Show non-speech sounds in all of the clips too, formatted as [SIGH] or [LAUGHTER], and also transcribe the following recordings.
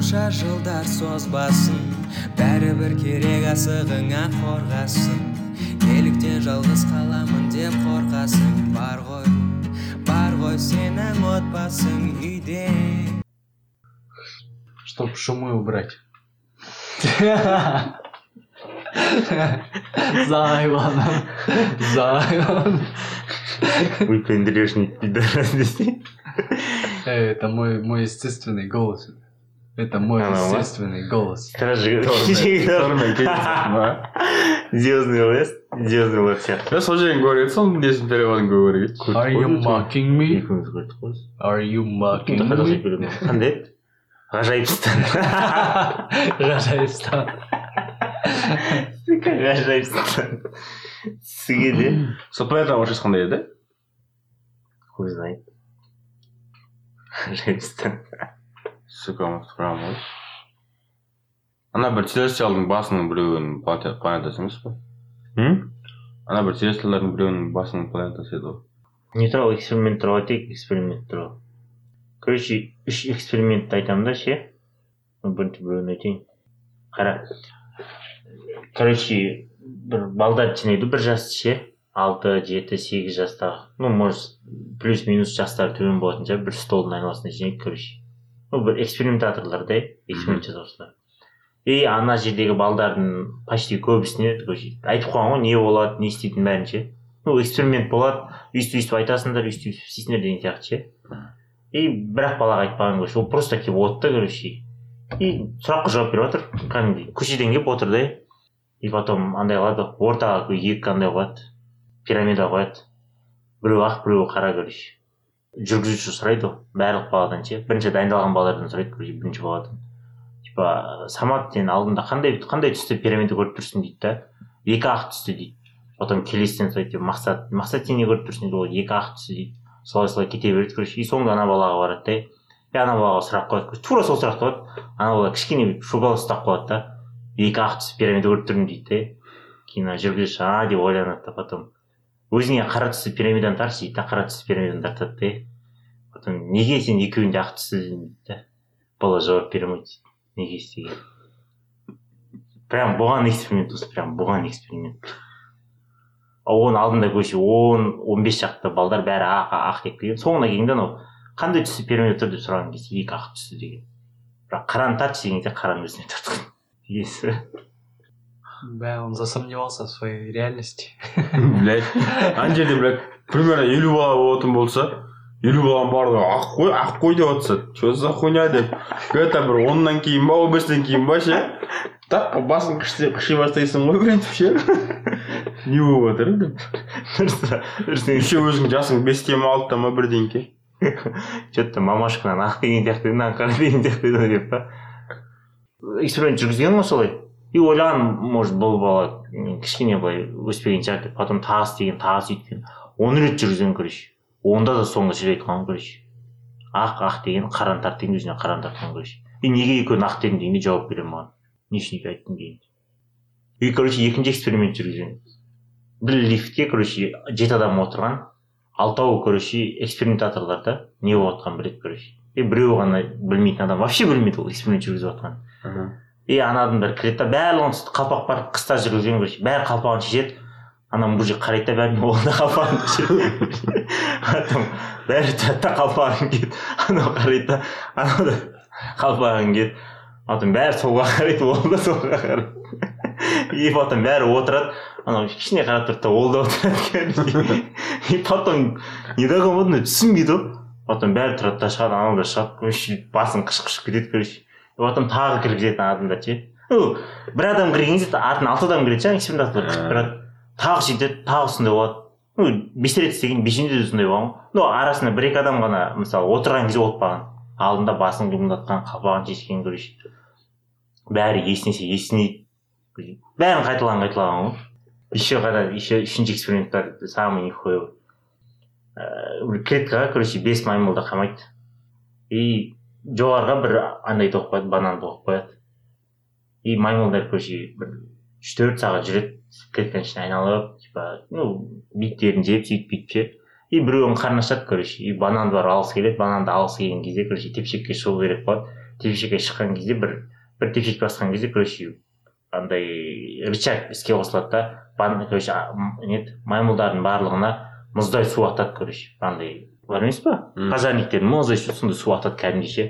қанша жылдар созбасын бәрібір керек асығыңа қорғасын неліктен жалғыз қаламын деп қорқасың бар ғой бар ғой сенің отбасың үйде Чтоб шумы убрать. Зайван. Зайван. Выпендрежник пидорас десей. Это мой, мой естественный голос. Это мой ма? естественный голос. [LAUGHS] Звездный лес, звездный лес сияқты. Я сол жерін көре кетсем несін переводын көре кетші Are you mocking me? Are you mocking me? қандай еді ғажайыпстан Ғажайыпстан. ғажайыпстан түсіге де сол планетаның орысшасы қандай еді хуй знает. Ғажайыпстан қаламын ғой ана бір телестиалдың басының біреуінің планета- планетасы емес па ана бір телестиалдардың біреуінің басының планетасы еді ғой не туралы эксперимент туралы айтайық эксперимент туралы короче үш экспериментті айтамын да ше бірінші біреуін айтайын қара короче бір балдар жинайды бір жасты ше алты жеті сегіз жастағы ну может плюс минус жастары төмен болатын шығар бір столдың айналасында жинайды короче ну бір экспериментаторлар да эксперимент жасаушылар и ана жердегі балдардың почти көбісіне айтып қойған ғой не болады не істейтінін бәрін ше ну эксперимент болады өйстіп өйстіп айтасыңдар өйстіп өйстіп істейсіңдер деген сияқты ше и бір ақ балаға айтпаған короче ол просто келіп отыр да короче и сұраққа жауап беріп жатыр кәдімгідей көшеден келіп отыр да и потом андай қылады ортаға екі андай қояды пирамида қояды біреуі ақ біреуі қара короче жүргізуші сұрайды ғой барлық баладан ше. Бірінші дайындалған балалардан сұрайды бірінші баладан. Типа самат сен алдында қандай қандай түсті пирамида көріп тұрсың дейді да. Екі ақ түсті дейді. Потом келесіден сұрайды мақсат мақсат сен не көріп тұрсың дейді ол. Екі ақ түсті дейді. Солай солай кете береді короче. И соңында ана балаға барады да. И ана балаға сұрақ қояды тура сол сұрақты қояды. Ана бала кішкене шугалы ұстап қалады да. Екі ақ түсті пирамида көріп тұрмын дейді да кейін жүргізуші а деп ойланады да потом. Өзіңе қара түсті пирамиданы тартшы дейді да қара түсті пирамиданы тартады да потом неге сен екеуін де ақ түсті дейді да бала жауап бере алмайды неге істеген? Прям бұған эксперимент осы прям бұған эксперимент. Оның алдында короче он он бес шақты балдар бәрі ақ ақ деп келген. Соңына келгенде анау қандай түсті пирамида тұр? деп сұраған кезде екі ақ түсті деген. Бірақ қараны тартшы деген кезде қараның өзіне тартқан Бля, он засомневался в своей реальности. блять ана жерде блять примерно елу бала болатын болса елу баланың барлығы ақ қой ақ қой деп жатса че за хуйня деп где то бір оннан кейін ба он бестен кейін ба ше так басын қыши бастайсың ғой бүйтіп ше не болып жатыр деп еще өзің жасың бесте ма алтыда ма бірдеңке че то мамашкадан ақ деген сияқты еді қара деген сияқты еді деп па эксперимент жүргізген ғой солай и ойлаған может бұл бала кішкене былай өспеген шығар деп потом тағы істеген тағы сөйткен он рет жүргізген короче. Онда да соңында сөйтіп айтқан короче. Ақ ақ деген қараны тарт деген өзіне қараны тартқан короче. И неге екеуін ақ дедің дегенде жауап бере маған не үшін өйтіп айттың деген и короче екінші эксперимент жүргізген бір лифтке короче жеті адам отырған. Алтауы короче экспериментаторлар да не болып жатқанын біледі короче. И біреуі ғана білмейтін адам. Вообще білмейді ол эксперимент жүргізіп жатқанын. И ана адамдар кіреді да сөйтіп қалпақ бар қыста жүргізген короче бәрі қалпағын шешеді. Ана мужик қарайды да бәріне ол да қалпағын шешеді. Бәрі тұрады да қалпағын киеді. Анау қарайды да анау да қалпағын киеді. Потом бәрі солға қарайды ол да солға қарайды. И потом бәрі отырады. Анау кішкене қарап тұрады да ол да отырады и потом недаған болдым түсінбейді ғой потом бәрі тұрады да шығады анау да шығады. Басын қышып қышып кетеді короче. Потом тағы кіргізеді ана адамдар ше ну бір адам кірген кезде артынан алты адам кіреді ше экспериментаторлар күтіп тұрады тағы сөйтеді тағы сондай болады. Ну бес рет істеген бесеуінде де сондай болған. Ғой ну арасында бір екі адам ғана мысалы отырған кезде болып қалған. Алдында басын қимылдатқан қалпағын шешкен короче бәрі есінесе есінейді бәрін қайталаған қайталаған ғой. Еще қара еще үшінші эксперимент бар самый нихуевый. Ыыы бір клеткаға короче бес маймылды қамайды. И жоғарыға бір андай тоқып қояды банан тоқып қояды и маймылдар короче бір үш төрт сағат жүреді клетканың айналып типа ну биттерін жеп сөйтіп бүйтіп ше. И біреуінің қарны ашады короче. И бананды барып алғысы келеді. Бананды алғысы келген кезде короче тепшекке шығу керек болады. Тепшекке шыққан кезде бір бір тепшекке басқан кезде короче андай рычаг іске қосылады да короче не маймылдардың барлығына мұздай су атады короче. Андай бар емес па пожарниктер мұздай су сондай су атады кәдімгідей ше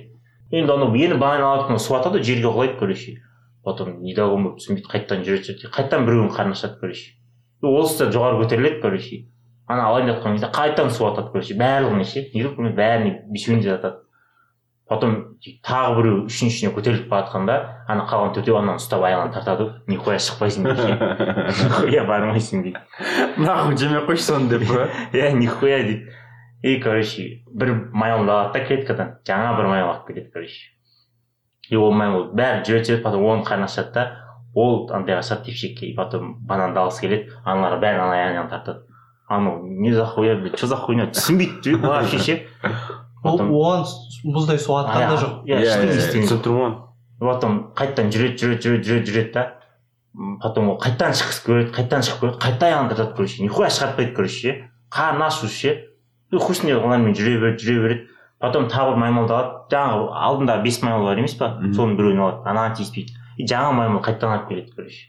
енді анау енді банан алады су атады жерге құлайды короче потом недоумен болып түсінбейді қайтадан жүреді жүреді қайтадан біреуінің қарны ашады короче ол жоғары көтеріледі короче ана алайын деп жатқан кезде қайтадан су атады короче барлығына ше не деп білмеймін, бәріне бесеуіне де атады потом тағы біреу үшіншісіне көтеріліп бара жатқанда ана қалған төртеу ананы ұстап аяғынан тартады ғой нихуя шықпайсың дейді нихуя бармайсың дейді нахуй жемей қойшы соны деп па иә нихуя дейді и короче бір маймылды алады да клеткадан жаңа бір маймыл алып келеді короче и ол маймыл бәрі жүреді жүреді потом оның қарны ашады да ол андай ашады тепшекке и потом бананды алғысы келеді аналар бәрін ана аяғынан тартады анау не за хуя блядь че за хуйня түсінбейді вообще ше ол оған мұздай су атқан да жоқ иә ештеңе істемейді түсініп тұрмын ғой потом қайтадан жүреді жүреді жүреді жүреді жүреді да потом ол қайтадан шыққысы келеді қайтадан шығып келеді қайта аяғын тартады короче нихуя шығарпайды короче ше қарны ашу ше хуй ней олармен жүре береді жүре береді потом тағы бір маймылды алады жаңағы алдында бес маймыл бар емес па? Соның біреуін алады. Анаған тиіспейді. И жаңа маймыл қайтадан алып келеді короче.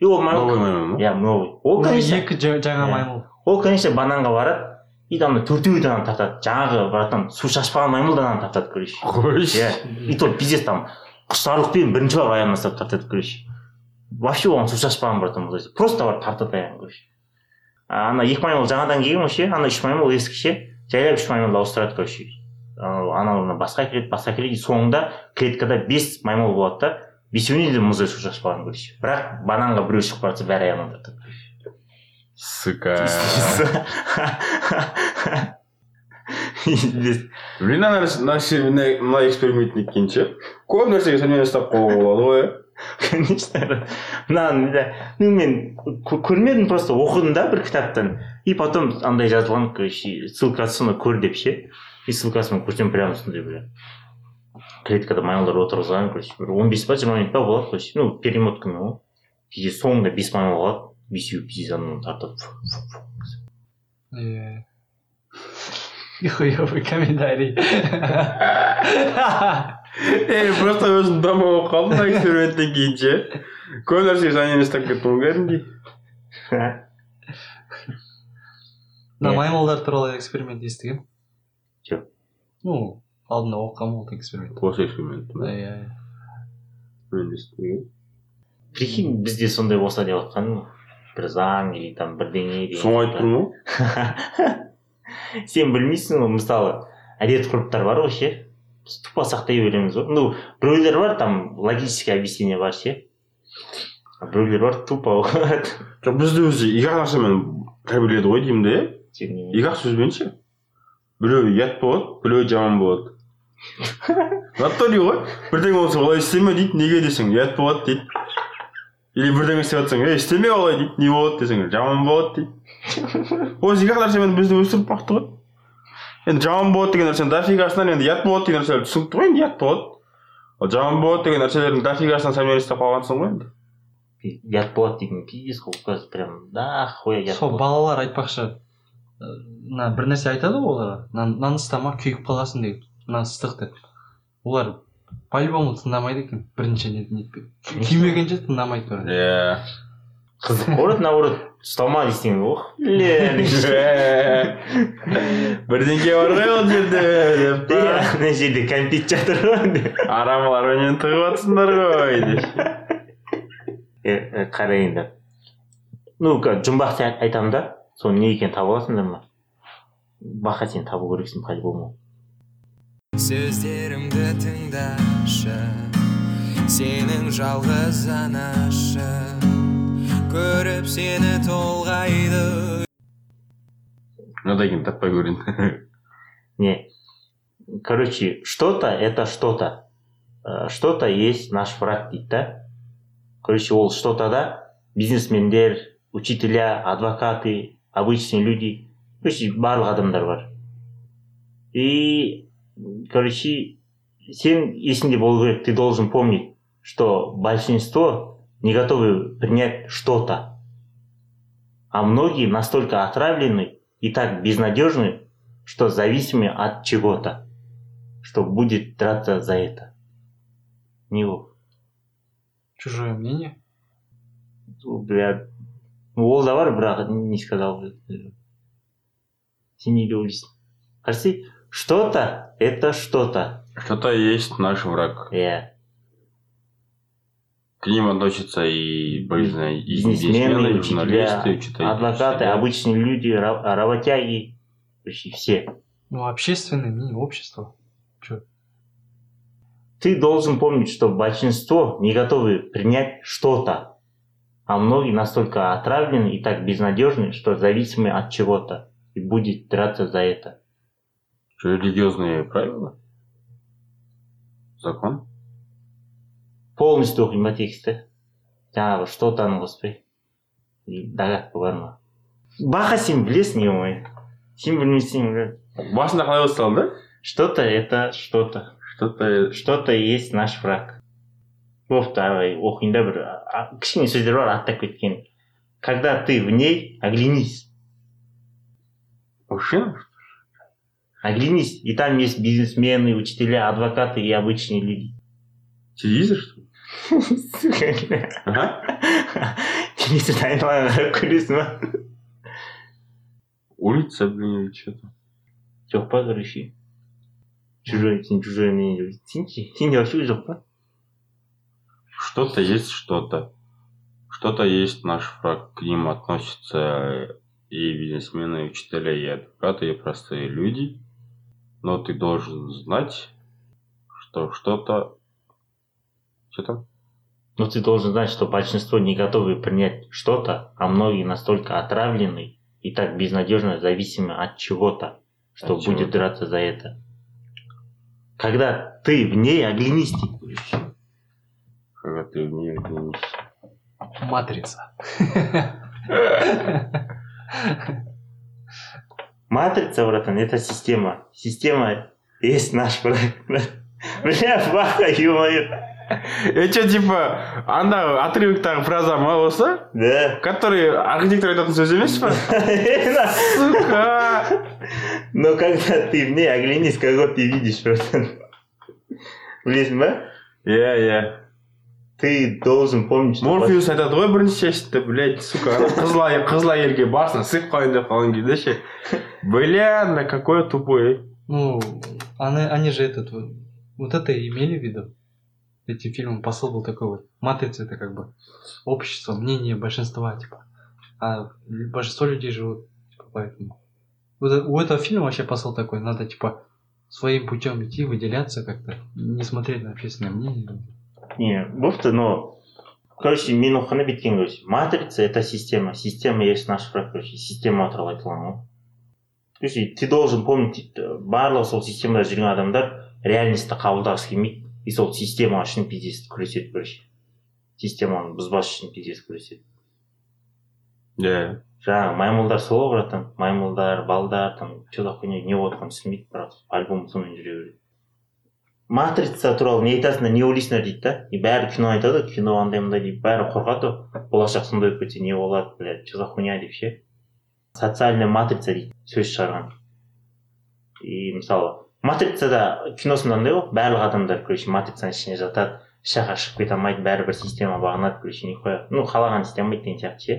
И ол новый маймыл маймыл ма иә новый. Ол конечно екі жа- жаңа Иә. маймыл. Ол конечно бананға барады и там төртеуі де ананы тартады. Жаңағы братан су шашпаған маймыл да ананы тартады короче. Қойшы. Иә. И то пиздец там. Құштарлықпен бірінші барып аяғынан ұстап тартады короче. Вообще оған су шашпаған братан просто барып тартады аяғын короче. Ана екі маймыл жаңадан келген ғой ше ана үш маймыл ескі ше жайлап үш маймылды ауыстырады короче анау басқа келеді басқа келеді и соңында клеткада бес маймыл болады да бесеуіне де мұздай су шашпаған короче бірақ бананға біреу шығып бара жатса бәрі аяғынан сука блин мына эксперимент неткенше көп нәрсеге сонымен ұстап қалуға болады ғой иә [LAUGHS] конечно. Мынаны да. Ну мен кө- көрмедім просто оқыдым да бір кітаптан. И потом андай жазылған короче ссылкасын көр деп ше. И ссылкасын көрсем прям сондай бля клеткада маймылдар отырғызған короче бір он бес па жиырма минут па болады короче. Ну перемоткамен ғой кейде соңында бес маймыл қалады бесеуі фу. Иә. [LAUGHS] Хуёвый комментарий. [LAUGHS] ей просто өзім дома болып қалдым мына эксперименттен кейін ше көп нәрсеге сонымен ұстап кеттім ғой кәдімгідей мына маймылдар туралы эксперимент естігем Жоқ. ну алдында оқығанмын ол эксперимент? Осы эксперимент иә иә мен естімеген прикинь бізде сондай болса деп жатқаным бір заң или там бірдеңе деген соны айтып тұрмын ғой сен білмейсің ғой мысалы әдет ғұрыптар бар ғой ше тупо сақтай береміз ғой ну біреулер бар там логический объяснение бар ше. Біреулер бар тупо [LAUGHS] жоқ бізді өзі екі ақ нәрсемен тәрбиеледі ғой деймін де. Иә екі ақ сөзбен ше. Біреуі ұят болады біреуі жаман болады. [LAUGHS] Натуре ғой. Бірдеңе болса олай істеме дейді неге? десең ұят болады дейді. Или бірдеңе істеп жатсаң ей істеме олай дейді не болады десең жаман болады дейді. [LAUGHS] Осы екі ақ нәрсемен бізді өсіріп бақты ғой. Енді жаман болады деген нәрсенің дофигасынан енді ұят болады деген нәрселер түсінікті ғой енді ұят болады ал жаман болады деген нәрселердің дофигасынан сәл ұстап қалғансың ғой енді. Ұят болады дейтін пиздец қой қазір прям нахуя ұят сол балалар айтпақшы ы, мына бір нәрсе айтады ғой оларға мынаны мынаны ұстама күйіп қаласың деп мына ыстық деп. Олар по любому тыңдамайды екен бірінші күймегенше тыңдамайды. Иә қызық қой наоборот. Ұстама десең ох бля бірдеңке бар ғой ол жерде деп ана жерде кәмпит жатыр ғой деп арамаларменен тығып жатсыңдар ғой деп қара енді ну ка- жұмбақ те айтамын да? Соның не екенін таба аласыңдар ма бақа сен табу керексің по любому сөздерімді тыңдашы сенің жалғыз анашы. Көріп сені толғайды. Мынадай екен таппай көрейін не короче что то это что то что то есть наш враг дейді да? Короче ол что то да? Бизнесмендер учителя адвокаты обычные люди. Короче барлық адамдар бар. И короче сен есіңде болу керек. Ты должен помнить что большинство не готовы принять что-то а многие настолько отравлены и так безнадежны, что зависимы от чего-то, что будет драться за это. не ол Чужое мнение. Ол, бля ну, ол да бар бірақ не сказал бы сен не ойлайсың қарсы что то это что то Что-то есть наш враг. иә К ним относятся и, блин, и бизнесмены, и журналисты, учителя, адвокаты, учителя. обычные люди, ра- работяги, почти все. Ну, общественное мнение, общество. Че? Ты должен помнить, что большинство не готовы принять что-то, а многие настолько отравлены и так безнадежны, что зависимы от чего-то и будет драться за это. Что, религиозные правила? Закон? Полностью оқимын ба тексті жаңағы что тоның қоспай И догадка бар ма баха сен білесің ой сен білмесең бля, Басында қалай басталды да? что то это что то Что-то... что-то есть наш враг болып давай оқиын да бір а- кішкене сөздер бар аттап кеткен когда ты в ней оглянись Мужчина? оглянись и там есть бизнесмены учителя адвокаты и обычные люди Телевизор, что ли? Айналаға қарап көресің ба Улица, блин, или что-то. жоқ па короче чужой сен чужое мнение сен ше сенде вообще жоқ па Что-то есть что-то. Что-то есть наш враг. К ним относятся и бизнесмены, и учителя, и адвокаты, и простые люди. Но ты должен знать, что что-то... Что там? Но ты должен знать, что большинство не готовы принять что-то, а многие настолько отравлены и так безнадежно зависимы от чего-то, что От будет чего-то. драться за это. Когда ты в ней оглянись. Когда ты в нее оглянись. Матрица. Матрица, братан, это система. Система есть наш враг. Бля, баха, ё-моё. Это типа, анда отрывоктағы фраза ма осы? Да. Который архитектор айтатын сөз емес па? Сука! Но когда ты в ней оглянись, кого ты видишь, братан. Білесің ба? Иә, иә. Ты должен помнить, что... морфеус айтады ғой бірінші частьте блядь сука ана қызыл ай- қызыл әйелге басын сыйып қалайын деп қалған кезде ше бля да какой тупой Ну, они, они же этот, вот, вот это и имели в виду. Эти фильмы, посыл был такой вот. Матрица это как бы общество, мнение большинства, типа. А большинство людей живут, типа, поэтому. Вот э- у этого фильма вообще посыл такой, надо, типа, своим путем идти, выделяться как-то, не смотреть на общественное мнение. Не, бопты, но... Короче, мен оқығанда біткен, короче. Матрица — это система. Система есть наш враг, короче. Система туралы айтылған ғой. Короче, ты должен помнить, э, барлығы сол системада жүрген адамдар реальностьті қабылдағысы келмейді. И сол система үшін пиздец күреседі, короче. Системаны бұзбас үшін пиздец күреседі. иә. Жаңағы маймылдар сол ғой братан маймылдар балдар там че за хуйня не болып жатқанын түсінбейді бірақ альбом сонымен жүре береді. Матрица туралы не айтасыңдар не ойлайсыңдар дейді да. И бәрі кино айтады ғой кино андай мындай деп бәрі қорқады. Ғой болашақ сондай болып кетсе не болады блядь че за хуйня деп ше. Социальная матрица дейді сөз шығарған. И мысалы матрицада киносында андай ғой барлық адамдар короче матрицаның ішіне жатады еш жаққа шығып кете алмайды бәрібір система бағынады короче нихуя ну қалаған істей алмайды деген сияқты ше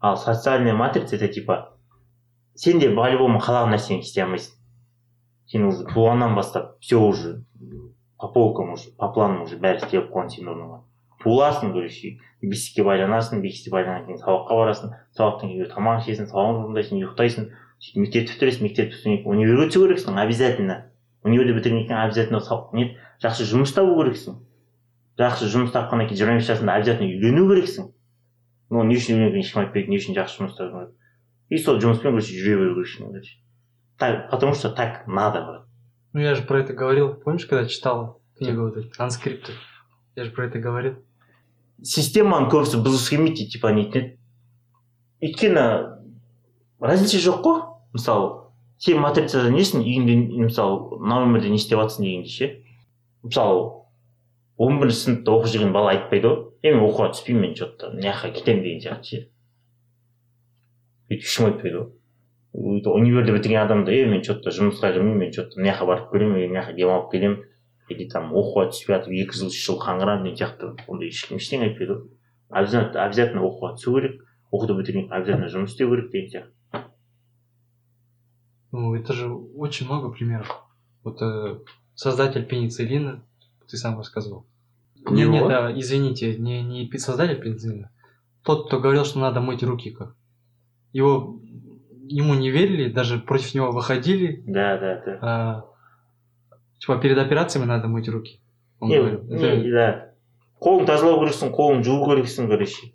ал социальная матрица это типа сен де по любому қалаған нәрсені істей алмайсың сен уже туғаннан бастап все уже по полкам уже по плану уже бәрі істеліп қойған сенің орныңа туыласың короче бесікке байланасың бесікке байланғаннан кейін сабаққа барасың сабақтан кейін тамақ ішесің сабағыңды орындайсың ұйықтайсың мектепті бітіресің мектепті бітіргеннен кейін универге түсу керексің обязательно. Универді бітіргеннен кейін обязательно не жақсы жұмыс табу керексің. Жақсы жұмыс тапқаннан кейін жиырма бес жасында обязательно үйлену керексің. Ну не үшін үйленгенін ешкім айтпайды не үшін жақсы жұмыс табу и сол жұмыспен короче жүре беру керексің короче так потому что так надо брат Ну, я же про это говорил, помнишь, когда читал книгу вот эту, анскрипты? Я же про это говорил. системаны көбісі бұзғысы келмейді типа не еді өйткені разница жоқ қой. Мысалы сен матрицада несің үйіңде мысалы номерде не істеп жатрсың дегенде ше мысалы он бірінші сыныпта оқып жүрген бала айтпайды ғой е мен оқуға түспеймін мен че то мына жаққа кетемін деген сияқты ше. Өйтіп ешкім айтпайды ғой. Универді бітірген адамда е мен че то жұмысқа кірмеймін мен че то мына жаққа барып келемін мына жаққа демалып келемін или там оқуға түсіп жатып екі жыл үш жыл қаңғырамын деген сияқты ондай ешкім ештеңе айтпайды ғой. Обязательно обязательно оқуға түсу керек оқуды бітірген обязательно жұмыс істеу керек деген сияқты. Ну, это же очень много примеров. Вот э, создатель пенициллина, ты сам рассказывал. Не, нет, а, извините, не, не создатель пенициллина. Тот, кто говорил, что надо мыть руки как. Его, ему не верили, даже против него выходили. да да да а, типа перед операциями надо мыть руки. Он не, говорил. Это- не, да қолыңды тазалау керексің қолыңды жуу керексің короче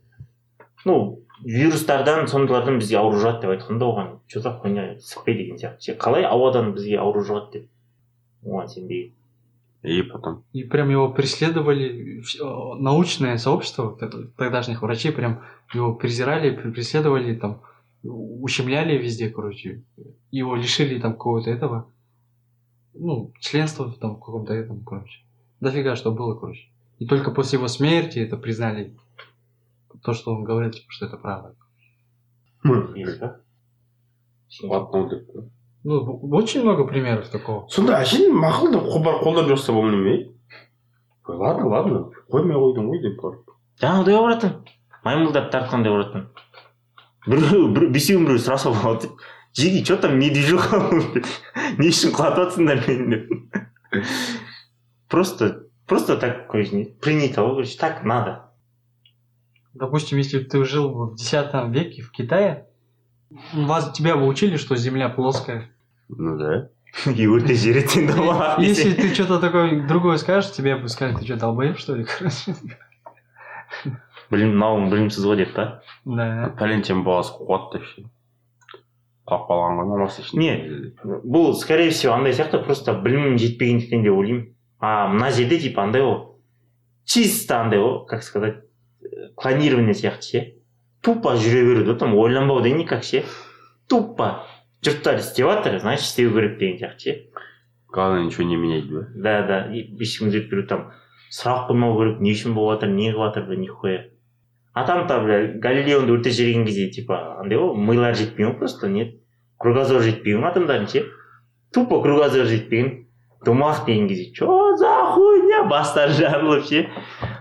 ну вирустардан сондайлардан бізге ауру жұғады деп айтқан да оған че за хуйня сықпай деген сияқты ше қалай ауадан бізге ауру жұғады деп оған сенбеген И потом. И прям его преследовали, э, научное сообщество тогдашних врачей прям его презирали, пр- преследовали, там, ущемляли везде, короче. Его лишили там какого-то этого, ну, членства там в каком-то этом, короче. Дофига что было, короче. И только после его смерти это признали, то, что он говорит, типа, что это правда. Есть па Ладно, деп. Ну, в- очень много примеров такого. сонда әшейін мақұл деп қол- қолдап жатса болмай ма е? ладно ладно қоймай қойдың ғой деп барып жаңағыдай болып жатыр маймылдап тартқандай болып жатыр біреу бір бесеудің біреу сұраса болады деп жиги че там не движуха деп [LAUGHS] не үшін құлатып жатсыңдар мені деп просто просто так короче не- принято ғой короче так надо Допустим, если ты жил в X веке в Китае, вас, тебя бы учили, что Земля плоская. ну да [LAUGHS] и өрте жер еді енді олар Если ты что-то такое другое скажешь, тебе бы сказали, ты что, долбоеб, что ли? короче? білім мынауың білімсіз ғой деп па Да. пәленшенің баласы қуады деп ше қалып қалған ғой мамасы не бұл скорее всего андай сияқты просто білімім жетпегендіктен деп ойлаймын а мына жерде типа андай ғой чисто андай ғой как сказать э, планирование сияқты ше тупо жүре береді ғой там ойланбау да никак ше тупо жұрттар істеп жатыр значит істеу керек деген сияқты ше главное ничего не менять да? Да и ешкім іздеп беру там сұрақ қоймау керек не үшін болып жатыр не қылып жатыр бля нихуя. А там то бля галилеоны өрте жіберген кезде типа андай ғой милары жетпеген ғой просто нет? Кругозор жетпеген ғой адамдардың ше тупо кругозор жетпеген домалақ деген кезде че за хуйня бастары жарылып ше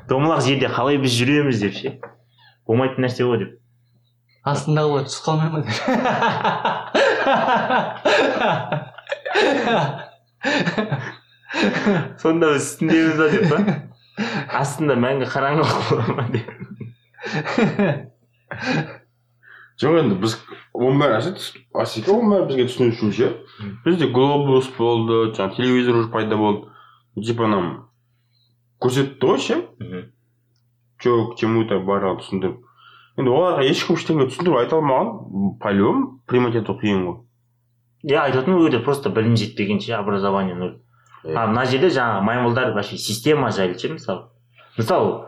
домалақ жерде қалай біз жүреміз деп ше? Болмайтын нәрсе ғой деп. Астындағылар түсіп қалмай ма сонда біз үстіндеміз ба деп па? Астында мәңгі қараңғылық бола ма деп. Жоқ енді біз оның бәрі оның бәрі бізге түсіну үшін ше. Бізде глобус болды жаңағы телевизор уже пайда болды. Типа нам көрсетті ғой ше че к чему то барлығын түсіндіріп енді оларға ешкім ештеңе түсіндіріп айта алмаған по любому примать ету қиын ғой иә айтатын ол жерде просто білім жетпеген ше образование ноль а мына жерде жаңағы маймылдар вообще система жайлы ше мысалы мысалы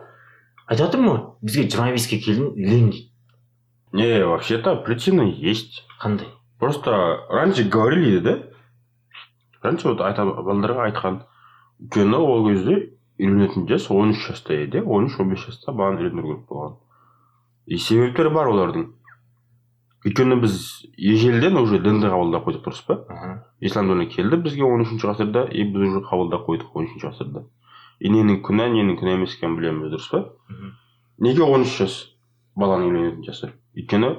айтып жатырмын ғой бізге жиырма беске келдің үйлен дейді не вообще то причина есть. Қандай просто раньше говорили да? Раньше вот балдарға айтқан өйткені ол кезде үйленетін жас он үш жаста еді он үш он бес жаста баланы үйлендіру керек болған и себептері бар олардың. Өйткені біз ежелден уже дінді қабылдап қойдық дұрыс па? Ислам діні келді бізге он үшінші ғасырда и біз уже қабылдап қойдық он үшінші ғасырда. И ненің күнә ненің күнә емес екенін білеміз дұрыс па? Неге он үш жас баланың үйленетін жасы өйткені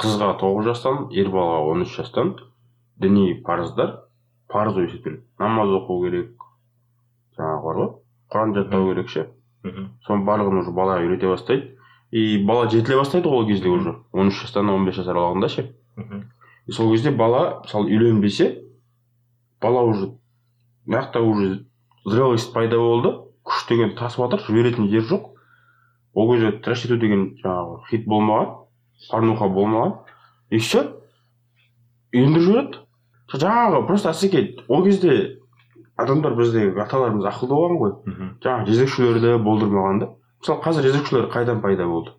қызға тоғыз жастан ер балаға он үш жастан діни парыздар парыз болып есептеледі намаз оқу керек. Жаңағы бар ғой. Құран жаттау керек ше мхм. Соның барлығын уже балаға үйрете бастайды. И бала жетіле бастайды ғой ол кезде уже. он үш жастан он бес жас аралығында ше. И сол кезде бала мысалы үйленбесе бала уже мына жақта уже зрелость пайда болды. Күш деген тасып жатыр жіберетін жер жоқ. Ол кезде трэш ету деген жаңағы хит болмаған порнуха болмаған. И все үйлендіріп жібереді. Жаңағы просто асеке. Ол кезде адамдар біздегі аталарымыз ақылды болған ғой. Мхм. Жаңағы жезөкшелерді болдырмаған да. Мысалы қазір жезөкшелер қайдан пайда болды?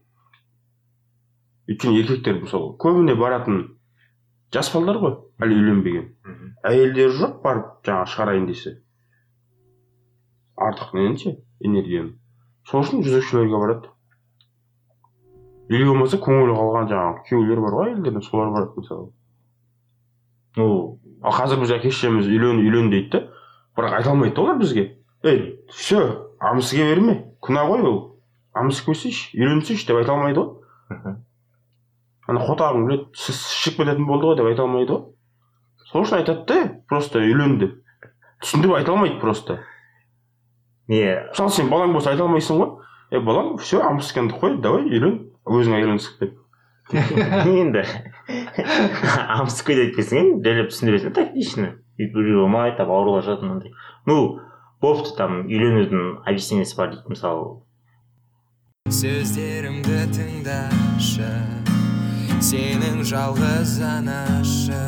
Өйткені еркектер мысалы көбіне баратын жас балдар ғой әлі үйленбеген. Мхм. Әйелдері жоқ барып жаңағы шығарайын десе. Артық нені ше энергияны. Сол үшін жезөкшелерге барады. Или болмаса көңілі қалған жаңағы күйеулер бар ғой әйелдердің солар барады мысалы. Ну ал қазір біз әке шешеміз үйлен үйлен дейді да бірақ айта алмайды да олар бізге. Ей все амсге берме күнә ғой ол. Амс көсейші үйренсейші деп айта алмайды ғой. Ана қотағың біледі сіз ішіп кететін болды ғой деп айта алмайды ғой. Сол үшін айтады да просто үйлен деп. Түсіндіріп айта алмайды просто. Не? Мысалы сен балаң болса айта алмайсың ғой. Е балам все амскенді қой давай үйлен өзің айырылыңсың деп. [LAUGHS] Енді [LAUGHS] амскөй айтпайсың енді жайлап түсіндіресің тактично өйтіп біреу болмайды там аурулар жатыр мынандай ну бопты там үйленудің объяснениесі бар дейді мысалы. Сөздерімді тыңдашы сенің жалғыз анашы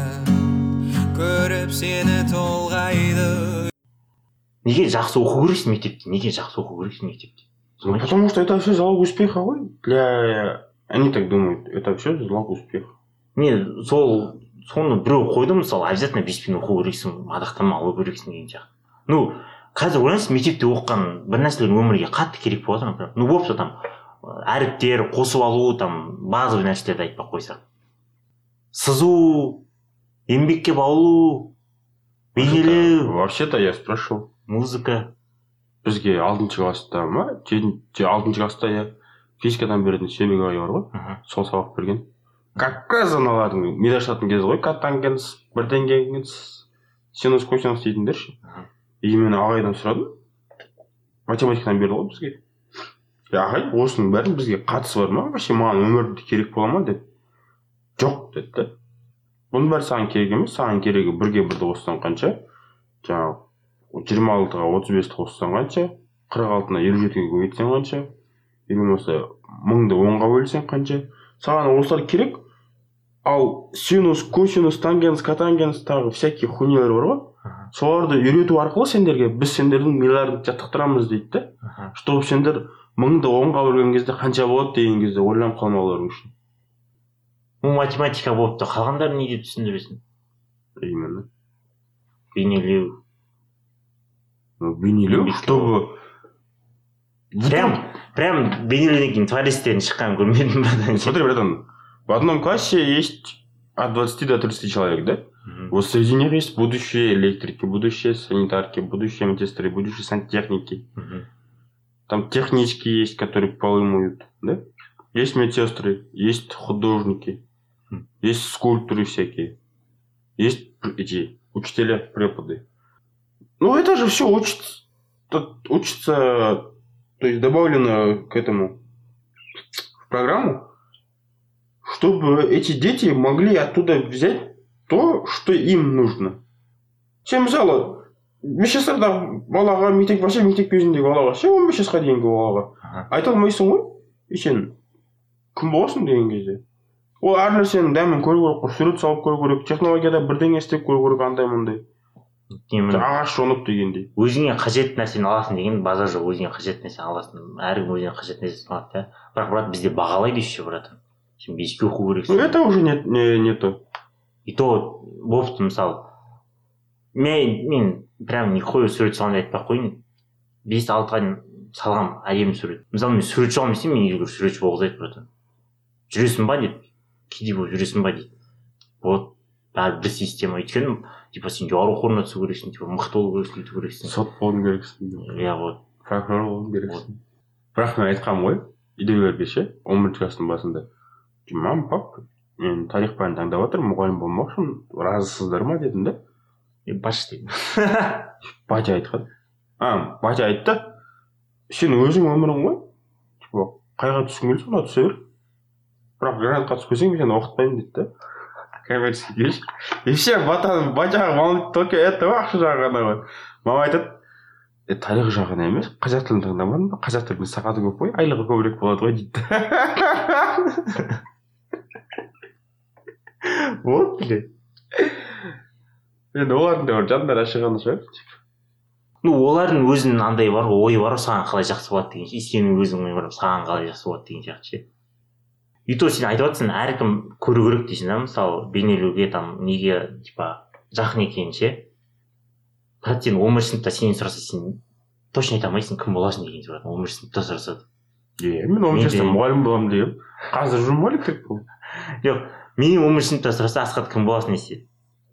көріп сені толғайды. Неге жақсы оқу керексің мектепте? Неге жақсы оқу керексің мектепте? Ну, потому что это все залог успеха. Ғой для они так думают это все залог успеха. Не сол соны біреу қойды мысалы обязательно бес пен оқу керексің мадақтама алу керексің деген сияқты. Ну қазір ойлаңызшы мектепте оқыған бір нәрселер өмірге қатты керек болып жатыр например ну болыпты там әріптер қосып алу там базовый нәрселерді айтпай ақ қойсақ. Сызу еңбекке баулу бейнелеу. Вообще то я спрашивал музыка. Бізге алтыншы класста ма? Жетінші алтыншы класста иә физикадан беретін ағай бар ғой. Сол сабақ берген. Как раз аналардың не ашатын кезі ғой катангенс бірдеңгенс синус косинус дейтіндер ше и мен ағайдан сұрадым. Математикадан берді ғой бізге. Е ағай осының бәрінің бізге қатысы бар ма? Вообще маған өмірде керек бола ма? деп. Жоқ деді да бұның бәрі саған керек емес. Саған керегі бірге бірді қоссаң қанша жаңағы жиырма алтыға отыз бесті қоссаң қанша қырық алтыны елу жетіге көбейтсең қанша или болмаса мыңды онға бөлсең қанша. Саған осылар керек. Ал синус косинус тангенс котангенс тағы всякие хуйнялар бар ғой. Соларды үйрету арқылы сендерге біз сендердің миларды жаттықтырамыз дейді да чтобы сендер мыңды онға бөлген кезде қанша болады деген кезде ойланып қалмауларың үшін. Ну математика болып та қалғандарын не деп түсіндіресің? Именно. Бейнелеу? Бейнелеу. Чтобы прям прям бейнелеуден кейін творецтерін шыққанын көрмедім братан смотри братан в одном классе есть от 20 до 30 человек да Мгм. Вот среди них есть будущие электрики, будущие санитарки, будущие медсестры, будущие сантехники. Мгм. Там технички есть, которые полы моют, да? Есть медсестры, есть художники, Мгм. есть скульпторы всякие, есть п- эти учителя, преподы. Ну, это же все учится, тут учится, то есть добавлено к этому в программу, чтобы эти дети могли оттуда взять то, что им нужно. сен мысалы бес жастардағы балаға мектеп вообще мектеп кезіндегі балаға ше он бес жасқа дейінгі балаға Аха. айта алмайсың ғой и сен кім боласың деген кезде ол әр нәрсенің дәмін көру керек қой сурет салып көру керек технологияда бірдеңе істеп көру керек андай мындай Ағаш жонып дегендей. Өзіңе қажет нәрсені аласың деген базар жоқ. Өзіңе қажет нәрсені аласың. Әркім өзіне қажет нәрсесін алады да. Бірақ брат бізде бағалайды еще братан сен беске оқу керексің. Это уже не, не, не то. И то болыпты мысалы мен мен прям никакой сурет саламын деп айтпай ақ қояйын бес алтыға дейін салғанмын әдемі сурет. Мысалы мен суретші боламын десем мені үйге суретші болғызады братан жүресің ба деп. Кедей болып жүресің ба дейді вот бәрі бір система. Өйткені типа сен жоғары оқу орнына түсу керексің типа мықты болу керексің өйту керексің сот болуың керексің иә вот. Прокурор болуың керексің бірақ мен айтқанмын ғой үйдегілерге ше он бірінші класстың басында мам пап мен тарих пәнін таңдап жатырмын мұғалім болмақшымын разысыздар ма дедім да? Е, баш дейді [LAUGHS] батя айтқан а батя айтты сен өзің өмірің ғой типа қайға түскің келсе соны түсе бер бірақ грантқа түспесең мен сені оқытпаймын дейді да? Коммерческий келші и все волнует только это ақша жағы ғана ғой мама айтады е тарих жағына емес қазақ тілін таңдамадың ба? Қазақ тілінің сағаты көп қой айлығы көбірек болады ғой дейді [LAUGHS] вот блин. Енді олардың да бір жандары ашығаны шығар ну олардың өзінің андай бар ғой ойы бар саған қалай жақсы болады деген и сенің өзіңнің ойың бар саған қалай жақсы болады деген сияқты ше. И то сен айтып жатрсың әркім көру керек дейсің да мысалы бейнелеуге там неге типа жақын екенін ше брат сен он бірінші сыныпта сенен сұраса сен точно айта алмайсың кім боласың деген брат он бірінші сыныпта сұраса иә мен он жаста де- мұғалім боламын дегенмін қазір жүрмін электрик болып жоқ менен он бірінші сыныпта сұраса асхат кім боласың десе.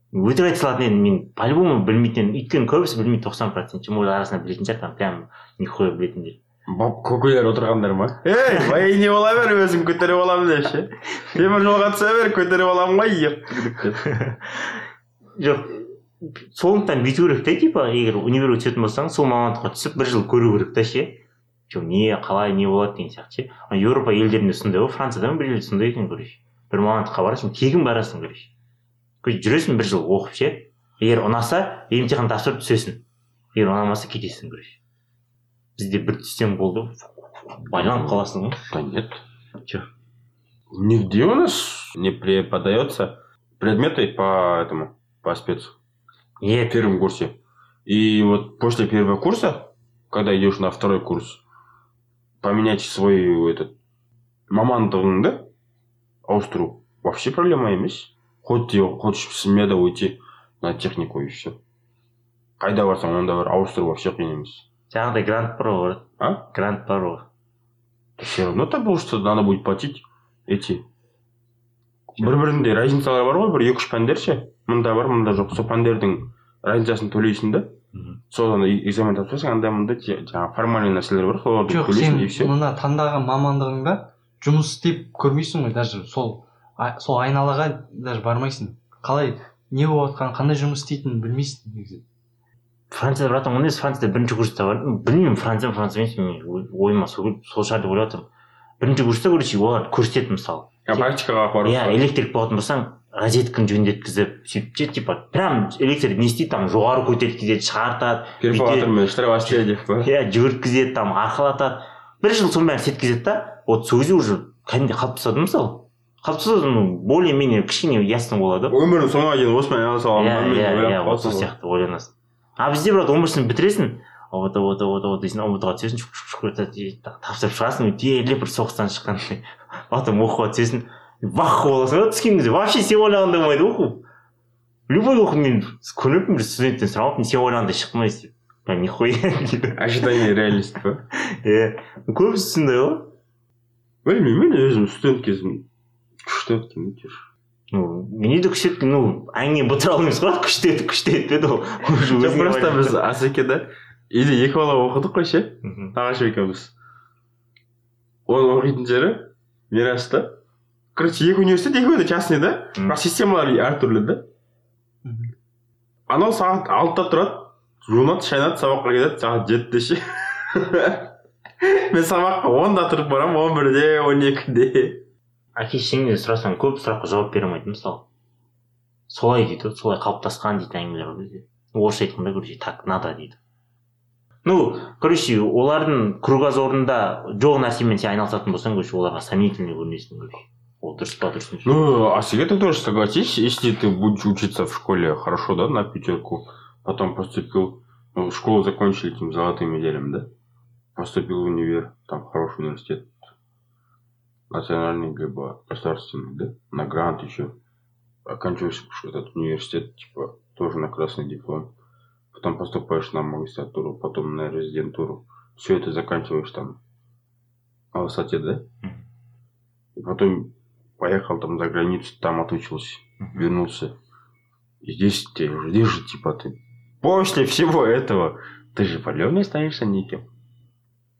Өтірік айта салатын едім мен по любому білмейтін едім өйткені көбісі білмейді тоқсан процент может арасында білетін шығар там прям нихуя білетіндер. Көкелер отырғандар ма? Ей военный бола бер өзің көтеріп аламын деп ше темір жолға түсе бер көтеріп аламын ғой еп жоқ сондықтан бүйту керек та типа егер универге түсетін болсаң сол мамандыққа түсіп бір жыл көру керек та ше. Че не қалай не болады деген сияқты ше. Еуропа елдерінде сондай ғой францияда ма бір жерде сондай екен короче. Бір мамандыққа барасың тегін барасың короче. Короче жүресің бір жыл оқып ше. Егер ұнаса емтихан тапсырып түсесің. Егер ұнамаса кетесің короче. Бізде бір түссең болды. Байланып қаласың ғой. Да нет. Чё? нигде у нас не преподается предметы по этому по спецу. В нет первом курсе. И вот после первого курса когда идешь на второй курс поменять свой этот мамандығыңды ауыстыру вообще проблема емес хоть ты хочешь с меда уйти на технику и все қайда барсаң онда бар ауыстыру вообще қиын емес жаңағыдай грант бар ғой а грант бар ғой все равно потому что надо будет платить эти бір бірінде разницалар бар ғой бір екі үш пәндер ше мында бар мында жоқ сол пәндердің разницасын төлейсің да содан экзамен тапсырсаң анда мында те- жаңағы формальный нәрселер бар соларды жоқ сен мына таңдаған мамандығыңда жұмыс істеп көрмейсің ғой даже сол а- сол айналаға даже бармайсың қалай не болып жатқанын қандай жұмыс істейтінін білмейсің негізі францияда братан ондай францияда бірінші курста бар білмеймін франция франция емес мен ойыма сол сол шығар деп ойлап отырмын бірінші курста короче олар көрсетеді мысалы практикаға барып иә электрик болатын болсаң розетканы жөндеткізіп сөйтіп ше типа прям электр не істейді там жоғары көтерткізеді шығартады перфоратормен штрафасте деп па иә жүгірткізеді там арқалатады бір жыл соның бәрін істеткізеді да вот сол кезде уже кәдімгідей қалыптасады мысалы қалыптасады ну более менее кішкене ясно болады өмірінің соңына дейін осымен айналыса иә аламын иә иә вот сол сияқты ойланасың а бізде брат он бірсін бітіресің. Ұбт ұбт ұбт ұбт дейсің ұбт ға түсесің тапсырып шығасың елеп бір соғыстан шыққандай потом оқуға түсесің вах боласың да түскен кезде вообще сен ойлағандай болмайды оқу любой оқу мен көрмеппін бір студенттен сұрамаппын сен ойлағандай шықпайсыз деп да нихуя ожидание реальность па иә көбісі сондай ғой. Білмеймін мен өзім студент кезім күшті өткен әйтеуір ну менде де күшті ну әңгіме бытыра емес қой күшті еді күшті еді деді ғой. [LAUGHS] Жоқ просто біз асекеда үйде екі бала оқыдық қой ше? Нағашы екеуміз оның оқитын жері мираста короче екі университет екеуі де частный да? Бірақ системалары әртүрлі да. Анау сағат алтыда тұрады жуынады шайнады сабаққа кетеді сағат жетіде ше. [LAUGHS] Мен сабаққа онда тұрып барамын он бірде он екіде. әке шешеңнен сұрасаң көп сұраққа жауап бере алмайды мысалы солай дейді ғой солай қалыптасқан дейді әңгімелер ғой бізде орысша айтқанда короче так надо дейді ну короче олардың кругозорында жоқ нәрсемен сен айналысатын болсаң короче оларға сомнительный көрінесің короче ол дұрыс па дұрыс емес па. Ну, а себе ты тоже согласись, если ты будешь учиться в школе хорошо, да, на пятерку, потом поступил, ну, школу закончили этим золотым медалем, да, поступил в универ, там хороший университет, национальный либо государственный, да, на грант еще, оканчиваешь этот университет, типа, тоже на красный диплом, потом поступаешь на магистратуру, потом на резидентуру, все это заканчиваешь там на высоте, да, и потом поехал там за границу, там отучился, вернулся. И здесь ты, здесь же, типа, ты после всего этого, ты же по-любому не останешься никем,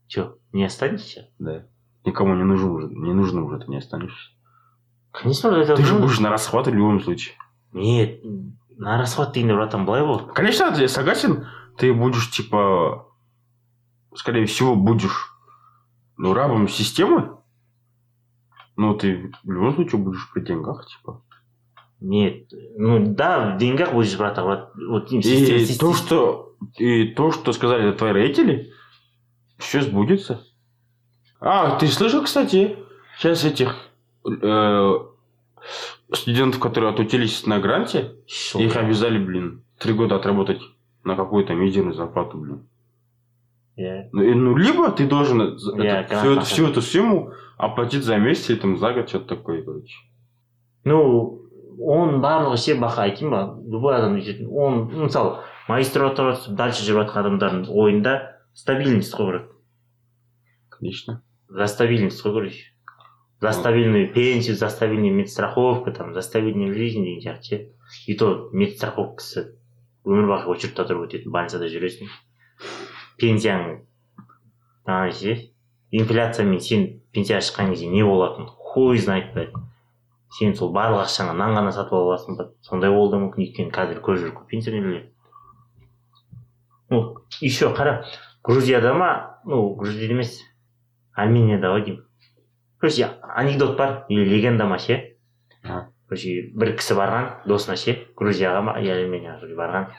че не останешься? Да. Никому не нужен уже, не нужно уже ты не останешься. конечно это Ты же будешь на расхват в любом случае. нет на расход дегенде братан былай ғой Конечно, я согласен, ты будешь, типа, скорее всего, будешь, ну, рабом системы, но ты в любом случае будешь при деньгах, типа. нет ну да в деньгах будешь братан вот, вот И система- система- то, что, и то, что сказали твои родители, все сбудется. А, ты слышал, кстати, сейчас этих э, студентов, которые отучились на гранте, Шо? их обязали, блин, три года отработать на какую-то мизерную зарплату, блин. Иә. Ну, и- ну, либо ты должен за- Я это- грант всю, эту, пошел. всю эту сумму оплатить за месяц или там за год, что-то такое, короче. ну оның барлығы ше бақа айтайын ба любой адам өйтетін оның мысалы магистратура түсіп дальше жүріп жатқан адамдардың ойында стабильность қой брат Конечно. за стабильность қой короче за стабильную пенсию за стабильную медстраховка там за стабильную жизнь деген сияқты ше и то медстраховкасы өмір бақи учетта тұрып өтеді больницада жүресің пенсияң ана ше инфляциямен сен пенсияға шыққан кезде не болатынын хуй знает блядь. Сен сол барлық ақшаңа нан ғана сатып ала аласың ба сондай болуы да мүмкін өйткені қазір көріп жүр ғой пенсионерлер ну еще қара грузияда ма? Ну грузияда емес. Арменияда ғой деймін. Короче анекдот бар или легенда ма ше? Короче бір кісі барған досына ше грузияға ма? Или арменияға вроде барған.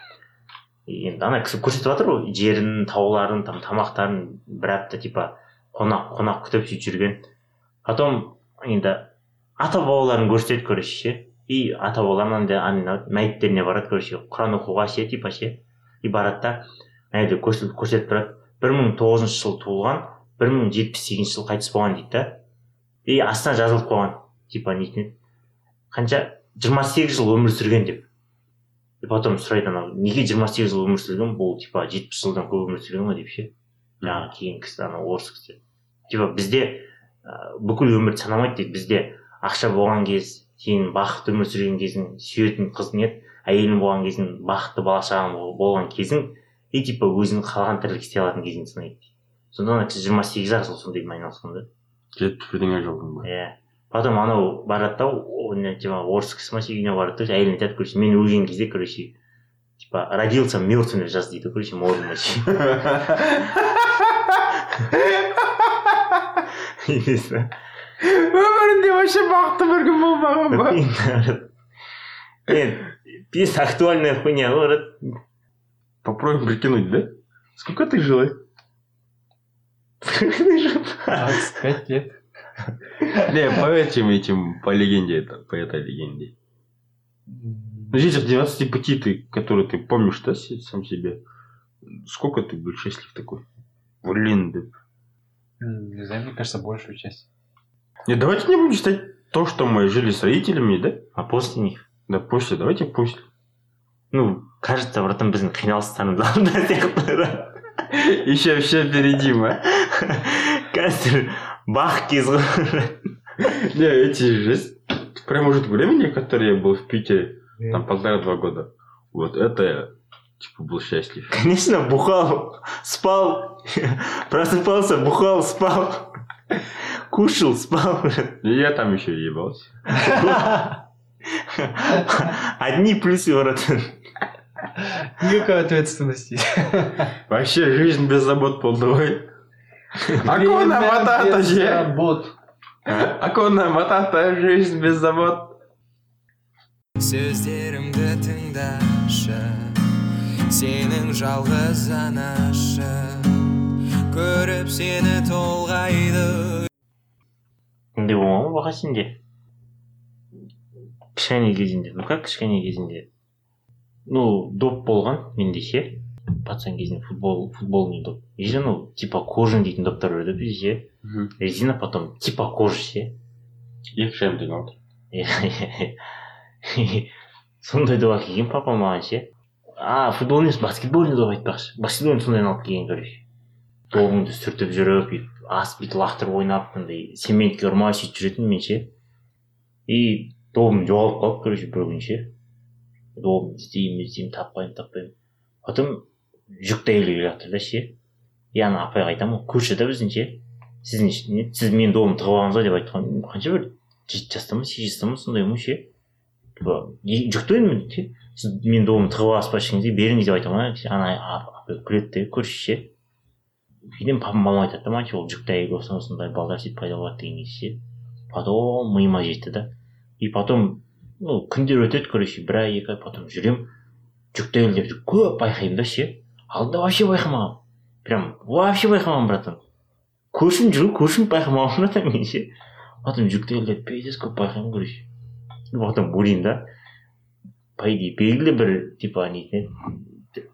Енді ана кісі көрсетіп жатыр ғой жерін тауларын там тамақтарын бір апта типа қонақ қонақ күтіп сөйтіп жүрген. Потом енді ата бабаларын көрсетеді короче ше. И ата бабалар андай ана мәйіттеріне барады короче құран оқуға ше типа ше. И барады да көрсетіп тұрады. Бір мың тоғызыншы жылы туылған бір мың жетпіс сегізінші жылы қайтыс болған дейді да. И астына жазылып қойған типа нетін қанша? жиырма сегіз жыл өмір сүрген деп. И потом сұрайды анау неге жиырма сегіз жыл өмір сүрген? Бұл типа жетпіс жылдан көп өмір сүрген ғой деп ше. Жаңағы келген кісі ана орыс кісі. Типа бізде ә, бүкіл өмірді санамайды дейді. Бізде ақша болған кез сен бақытты өмір сүрген кезің сүйетін қыз не еді әйелің болған кезің бақытты бала шағаң бол- болған кезің. И типа өзің қалаған тірлік істей алатын кезіңді санайды ана кісі жиырма сегіз ақ жыл сондаймен айналысқан да жетпіс бірдеңе жылдың ба иә потом анау барады да типа орыс кісі ма үйіне барады да әйеліне айтады короче мен өлген кезде короче типа родился мертвым деп жаз дейді короче ше өмірінде вообще бақытты бір күн болмаған ба Нет, актуальная хуйня ғой брат. попробуем прикинуть да сколько ты жила 25 лет. не по этим этим по легенде это по этой легенде ну здесь от 25 ты которые ты помнишь да сам себе сколько ты был счастлив такой блин да Не знаю, мне кажется, большую часть. не давайте не будем считать то что мы жили с родителями да А после них? да после давайте после Ну, кажется, братан біздің қиналыстарымыз. Еще все впереди Қазір бақ кез ғой. не эти жесть промежуток времени который я был в Питере там полтора-два года вот это я типа был счастлив Конечно, бухал, спал, просыпался, бухал, спал, кушал, спал. и я там еще ебался Одни плюсы, братан. Никакой ответственности. вообще жизнь без забот полдовой. Акуна матата же. Акуна матата жизнь без забот? Сөздерімді тыңдашы сенің жалғыз анашы көріп сені толғайды Менде болған ғой баға сенде кішкене кезінде. Ну как кішкене кезінде? Ну доп болған менде ше пацан кезінде футбол футбольный доп. И же ну типа кожан дейтін доптар бар еді бізде ше резина потом типа кожа ше. И шем деген сондай доп алып келген папа маған ше. А футбол емес баскетбольный доп айтпақшы. Баскетбольный сондайын алып келген короче. Добыңды сүртіп жүріп бүйтіп асып бүйтіп лақтырып ойнап андай цементке ұрмай сөйтіп жүретінмін мен ше. И добым жоғалып қалды короче бір күні ше. Добымды іздеймін іздеймін таппаймын таппаймын потом жүкті әйел келе жатыр да ше и ана апайға айтамын ғой көрші да біздің ше сіздің сіз менің добымды тығып алдыңыз ба деп айтқан қанша бір жеті жаста ма сегіз жаста ма сондай ма ше типа е- жүкті әйелмін ше сіз менің добымды тығып аласыз ба ішіңізге беріңіз деп айтамын ғой ана апай күледі де көрші ше кейде папам мамам айтады да мальчик ол жүкті әйел осындай осындай балдар сөйтіп пайда болады деген кезде ше потом миыма жетті да и потом ну күндер өтеді короче бір ай екі ай потом жүремін. Жүкті әйелдерді көп байқаймын да ше. Алдында вообще байқамағанмын прям вообще байқамағанмын братан. Көршім жүр ғой көршім байқамағанмын братан мен ше. Потом жүкті әйелдерді пиздец көп байқаймын короче потом ойлаймын да. По идее белгілі бір типа нетін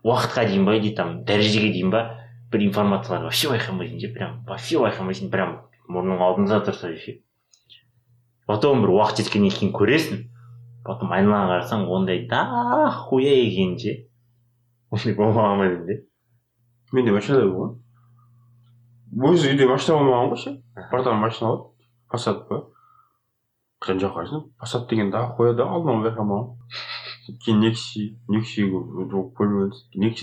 уақытқа дейін ба или там дәрежеге дейін ба бір информацияларды вообще байқамайсың ше. Прям вообще байқамайсың прям мұрның алдыңда тұрса ше. Потом бір уақыт жеткеннен кейін көресің. Потом айналаңа қарасаң ондай да хуя екен ше ондай болмаған ба деймін де менде машина болған өзі үйде машина болмаған ғой ше братан машина алады пассат па жан жаққа қарасам пассат деген да хуя да алдынан байқамаған кейін некси нексиді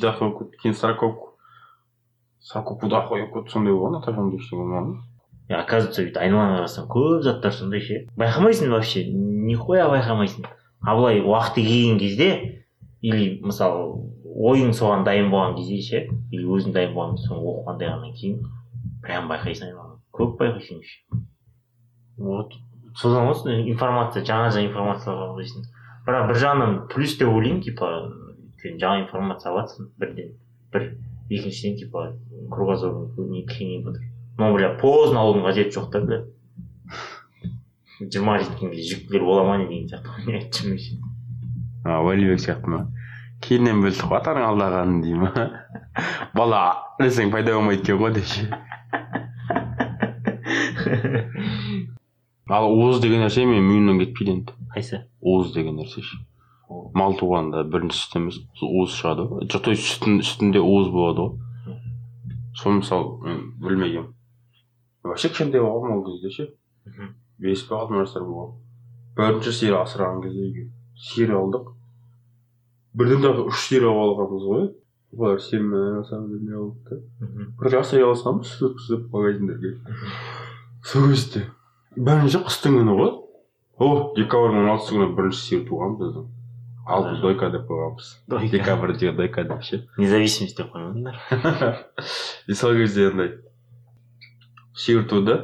ақы болып кетті кейін сороковку сороковкуды ақы қойып кетті сондай болған атажан ештеңе болмаған оказывается бүйтіп айналаңа қарасаң көп заттар сондай ше. Байқамайсың вообще? Нихуя байқамайсың. А былай уақыты келген кезде или мысалы ойың соған дайын болған кезде ше или өзің дайын болған соны оқығаннан кейін прям байқайсың айналаңа көп байқайсың вот. Содан ғой информация жаңа жаңа информациялар қабылдайсың бірақ бір жағынан плюс деп ойлаймын типа өйткені жаңа информация алыватсың бірден бір екіншіден типа кругозорың кеңейіп жатыр но бля поздно алудың қажеті жоқ та бля жиырма жеткен кезде жүктілер бола ма не деген сияқты не айтып жүрмей ше а уәлибек сияқты ма? Кейіннен білдік қой атаның алдағанын дей ма [LAUGHS] бала десең пайда болмайды екен ғой деп ше [LAUGHS] ал уыз деген нәрсе менің миымнан кетпейді енді. Қайсы? Уыз деген нәрсе ше. Мал туғанда бірінші сүт емес уыз шығады ғой. То есть сүттің үстінде уыз болады ғой. Соны мысалы мен білмегенмін вообще кішкентай болғанмын ол кезде ше. Мхм. Бес пе алты жасар болғанмын бірінші сиыр асыраған кезде үйге сиыр алдық. Бірден тағы үш сиыр алып алғанбыз ғой. Олар деп не да мхм. Бір сүт өткізіп магазиндерге. Сол кезде бірінші қыстың күні ғой. О декабрьдің он алтысы күні бірінші сиыр туған біздің. Алтын дойка деп қойғанбыз. Дойка. декабрьдегі дойка деп ше. Независимость деп қоймадыңдар [LAUGHS] и сол кезде андай сиыр туды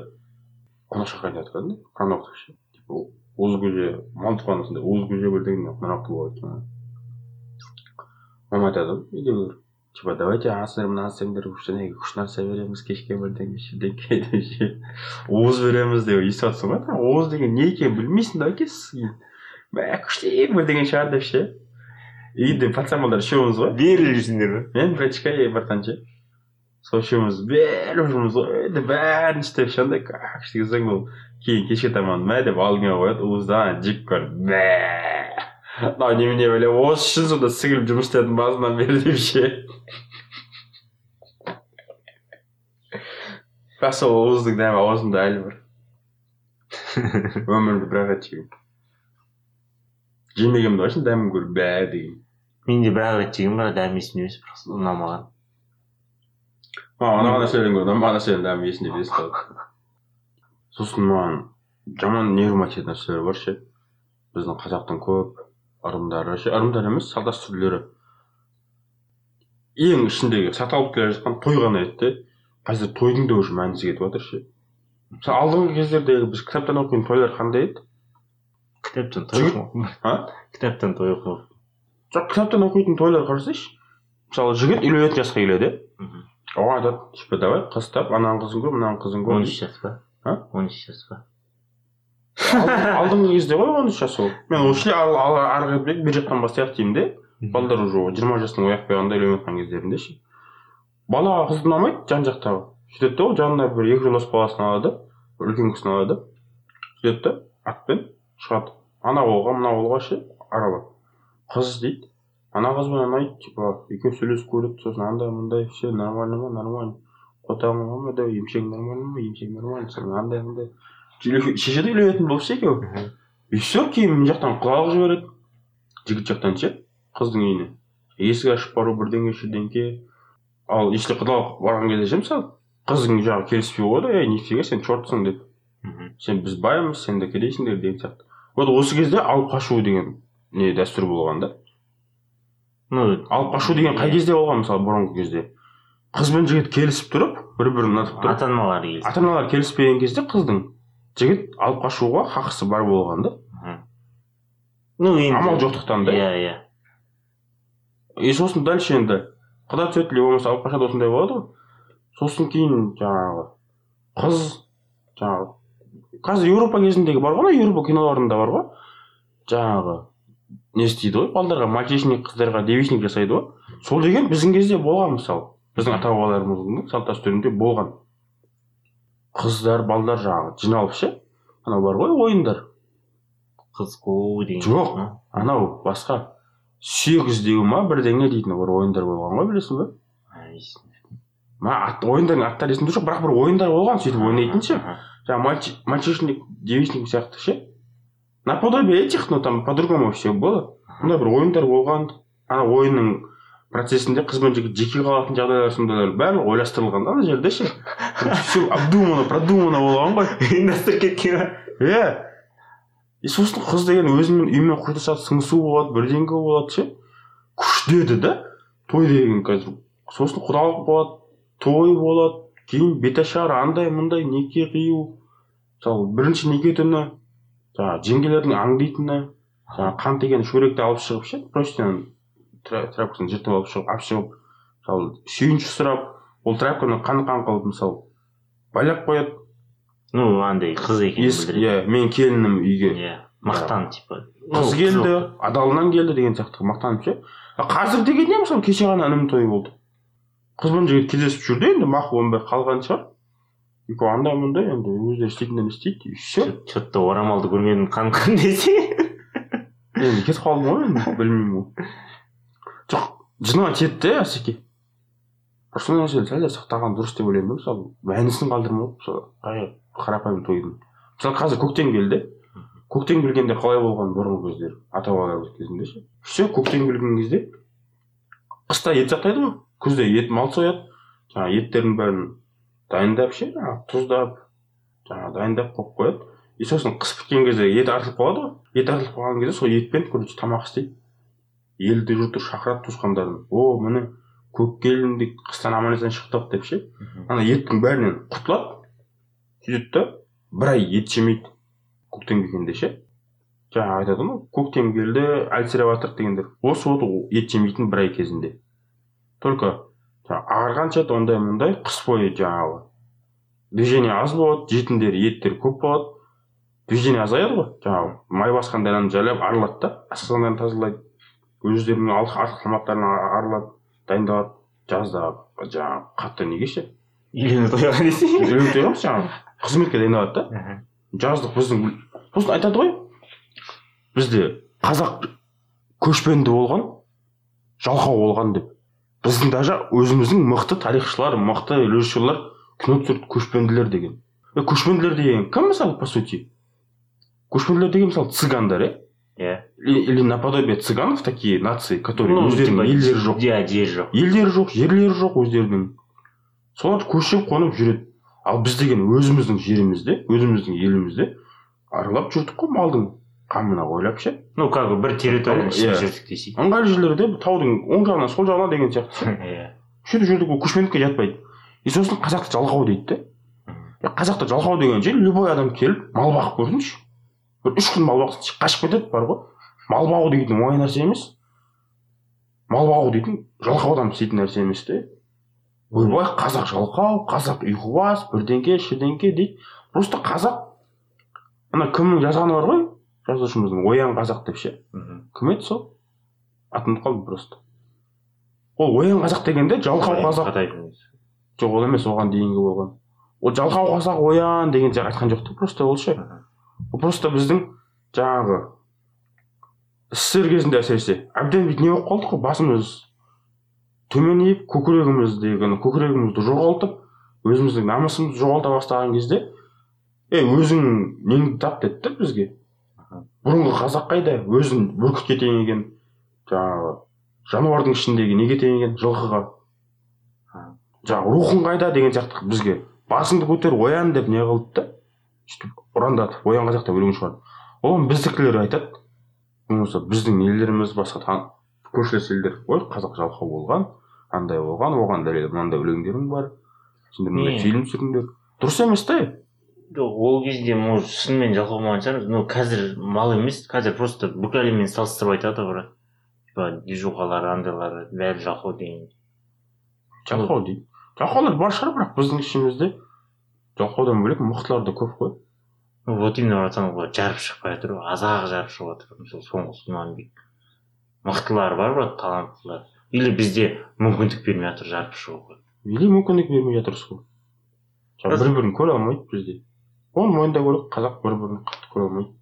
қонақшақайын деп жатқан да қанауқта ше. Типа уыз көже мал туғанда сондай уыз көже бірдеңе қонақ болады екен мама айтады ғой үйдегілер типа давайте асыр мына асыңдар жаңағы үш нәрсе береміз кешке бірдеңе шірдеңке деп ше. Уыз береміз деп естіп жатрсың ғой бірақ уыз деген не екенін білмейсің да кейін мә күшті бірдеңе шығар деп ше. Үйде пацан балдар үшеуміз ғой. Беріп жүрсіңдер. Ме мен братишка и братан ше. Сол үшеуміз беріп жүрміз ғой енді бәрін істеп ше андай как істегенсің ол кейін кешке таман мә деп алдыңа қояды уыздан жеп көр мә мынау немене бәле осы үшін сонда сіңіліп жұмыс істедім басынан бері деп ше бірақ сол уыздың дәмі аузымда әлі бар өмірімде бір ақ рет жегенмін жемегенмін вообще дәмін көріп бә деген мен де бір ақ рет жегенмін бірақ дәмі есімде емес бірақ ұнамаған маған ұнаған нәрселерден гөрі ұнамаған нәрселердің дәмі есінде есте қалады сосын маған жаман нервыма тиетін нәрселер бар ше біздің қазақтың көп ырымдары ше ырымдар емес салт дәстүрлері ең ішіндегі сақталып келе жатқан той ғана еді де қазір тойдың да уже мәнісі кетіп жатыр ше мысалы алдыңғы кездердегі біз кітаптан оқитын тойлар қандай еді кітаптан той а кітаптан той оқымаппын. жоқ кітаптан оқитын тойлар қарасайшы мысалы жігіт елуетін жасқа келеді Оған айтады типа давай қыз тап ананың қызын көр мынаның қызын көр он үш жас па А? он үш жас па Алдың- алдыңғы кезде ғой он үш жас ол мен вообще ар- ар- арғы бет бер жақтан бастайық деймін де. Балдар уже жиырма жастың ояқ қойғанда үйленіп жатқан кездерінде ше. Бала қыз ұнамайды жан жақтағы. Сөйтеді да ол жанына бір екі жолдас баласын алады үлкен кісіні алады. Сөйтеді да атпен шығады. Ана ауылға мына ауылға ше аралап. Қыз іздейді ана қызбен ұнайды типа екеуі сөйлесіп көреді сосын андай мындай все нормально ма нормально қотағың ма да емшегің нормально ма емшегің нормально сосын андай мындай шешеді үйленетін болып ше екеуі и все кейін мына жақтан құлақ жібереді жігіт жақтан ше қыздың үйіне есік ашып бару бірдеңе шірдеңке ал если құдалық барған кезде ше мысалы қыздың жағы келіспей қояды ей нифига сен чертсың деп сен біз баймыз сен де кедейсіңдер деген сияқты вот осы кезде алып қашу деген не дәстүр болған да ну алып қашу деген қай кезде болған? мысалы бұрынғы кезде. Қыз бен жігіт келісіп тұрып бір бірін ұнатып тұрып. Ата аналары келді ата аналар келіспеген кезде қыздың жігіт алып қашуға хақысы бар болған да. Ну енді амал жоқтықтан да. иә иә. И сосын дальше енді құда түседі или болмаса алып қашады осындай болады ғой. Сосын кейін жаңағы қыз жаңағы қазір еуропа кезіндегі бар ғой еуропа киноларында бар ғой. Жаңағы не істейді ғой балдарға мальчишник қыздарға девичник жасайды ғой. Сол деген біздің кезде болған мысалы біздің ата бабаларымыздың салт дәстүрінде болған. Қыздар балдар жаңағы жиналып ше? Анау бар ғой ойындар. Қыз қуу деген Жоқ. анау басқа. Сүйек іздеу ма бірдеңе дейтін бір ойындар болған ғой білесің ба А, есімде. ма ат, ойындардың аттары есімде жоқ бірақ бір ойындар болған сөйтіп ойнайтын ше? жаңағы мальчи- мальчишник девичник сияқты ше? Наподобие этих но там по другому все было сондай бір ойындар болған ана ойынның процесінде қыз бен жігіт жеке қалатын жағдайлар сондайлар барлығы ойластырылған да ана жерде ше? [LAUGHS] Все обдуманно продуманно болған ғой. [LAUGHS] Ұйымдастырып кеткен ба иә. И сосын қыз деген өзімен үймен қоштасады сыңсу болады бірдеңке болады ше? Күшті еді да той деген қазір. Сосын құдалық болады той болады кейін беташар андай мындай неке қию. Мысалы бірінші неке түні жаңағы жеңгелердің аңдитыны жаңағы қан деген шөлекті алып шығып ше простыняны тряпкасын жыртып алып шығып алып шығып мысалы сүйінші сұрап ол тряпканы қан қан қылып мысалы байлап қояды ну андай қыз екенін есік білдіреді иә менің келінім үйге иә мақтан типа қыз келді адалынан келді деген сияқты мақтанып ше қазір деген не мысалы кеше ғана інімнің тойы болды қыз бен жігіт кездесіп жүрді енді мақұл онбай қалған шығар екеуі андай мындай енді өздері істейтіндерін істейді и все че то орамалды көрмедім қан қан десе енді кетіп қалдым ғой енді білмеймін ғой жоқ жыныма тиеді де асеке сондай нәрсені сәл сақтаған дұрыс деп ойлаймын да мысалы мәнісін қалдырмау мысалы қарапайым тойдың мысалы қазір көктем келді көктем келгенде қалай болған бұрынғы кездері ата бабаларымыз кезінде ше все көктем келген кезде қыста ет сақтайды ғой күзде ет мал сояды жаңағы еттердің бәрін дайындап ше жаңағы тұздап жаңағы дайындап қойып қояды. И сосын қыс біткен кезде ет артылып қалады ғой. Ет артылып қалған кезде сол етпен короче тамақ істейді. Елді жұртты шақырады туысқандарын. О міне көк келіндік қыстан аман есен шықтық деп ше. Ана еттің бәрінен құтылады сөйтеді да бір ай ет жемейді. Көктем келгенде ше. Жаңағы айтады ғой көктем келді әлсіреп жатырық дегендер. Осы вот ет жемейтін бір ай кезінде. Только ағарғанша да ондай мындай қыс бойы жаңағы движение аз болады жейтіндер еттер көп болады. Движение азаяды ғой жаңағы май басқан жайлап арылады да асқазандарын тазалайды. Өздерінің артық артық тамақтарын а- аралап дайындалады. Жазда жаңағы қатты неге ше? Үйлену тойға десе үйлену той емес жаңағы қызметке дайындалады да. Жаздық біздің сосын айтады ғой бізде қазақ көшпенді болған жалқау болған деп. Біздің даже өзіміздің мықты тарихшылар мықты режиссерлар кино түсірді көшпенділер деген. Е көшпенділер деген кім мысалы по сути? Көшпенділер деген мысалы цыгандар иә иә. Или, наподобие цыганов такие нации которые өздерінің елдері жоқ. иә жері жоқ. Елдері жоқ жерлері жоқ өздерінің. Солар көшіп қонып жүреді. Ал біз деген өзіміздің жерімізде өзіміздің елімізде аралап жүрдік қой малдың. Қамына ойлап ше? Ну как бы бір территорияның ішінде Иә. жүрдік десейік ыңғайлы жерлерде таудың оң жағынан сол жағына деген сияқты. [LAUGHS] Иә. Сөйтіп жүрдік ол көшпендікке жатпайды. И сосын қазақты жалқау дейді да қазақта жалқау деген ше любой адам келіп мал бағып көрсінші бір үш күн мал бақсын қашып кетеді бар ғой. Мал бағу дейтін оңай нәрсе емес. Мал бағу дейтін жалқау адам істейтін нәрсе емес те. Ойбай қазақ жалқау қазақ ұйқыбас бірдеңке шірдеңке дейді. Просто қазақ ана кімнің жазғаны бар ғой? Жазушымыздың оян қазақ деп ше. Кім еді сол? Атын ұмытып қалдым просто. Ол оян қазақ дегенде жалқау қазақ. Жоқ ол емес оған дейінгі болған. Ол жалқау қазақ оян деген сияқты айтқан жоқ та просто ол ше. Ол просто біздің жаңағы ссср кезінде әсіресе әбден бүйтіп не болып қалдық қой? Басымыз төменейіп көкірегіміздегі көкірегімізді жоғалтып өзіміздің намысымызды жоғалта бастаған кезде ей өзің неңді тап? деді да бізге. Бұрынғы қазақ қайда? Өзін бүркітке теңеген жаңағы жануардың ішіндегі неге теңеген жылқыға. Жаңағы рухың қайда деген сияқты бізге басыңды көтер оян деп не қылды да сөйтіп ұрандатып оян қазақ деп өлең шығарды оған біздікілер айтады. Болмаса біздің елдеріміз басқа көршілес елдер ой қазақ жалқау болған андай болған оған дәлел мынандай өлеңдерім бар. Сендер мындай фильм түсірдіңдер дұрыс емес та ол кезде может шынымен жалқау болған шығар. Но қазір мал емес қазір просто бүкіл әлеммен салыстырып айтады ғой типа движухалары андайлары бәрі жалқау деген. Жалқау дейді. Жалқаулар бар шығар бірақ біздің ішімізде жалқаудан бөлек мықтылар да көп қой. Вот именно братан олар жарып шықпай жатыр ғой. Аз ақ жарып шығып жатыр мысалы соңғы сунамибек мықтылар бар брат таланттылар. Или бізде мүмкіндік бермей жатыр жарып шығуға. Или мүмкіндік бермей жатырсыз ғой. Рас. бір бірін көре алмайды бізде. Оны мойындау керек қазақ бір бірін қатты көре алмайды.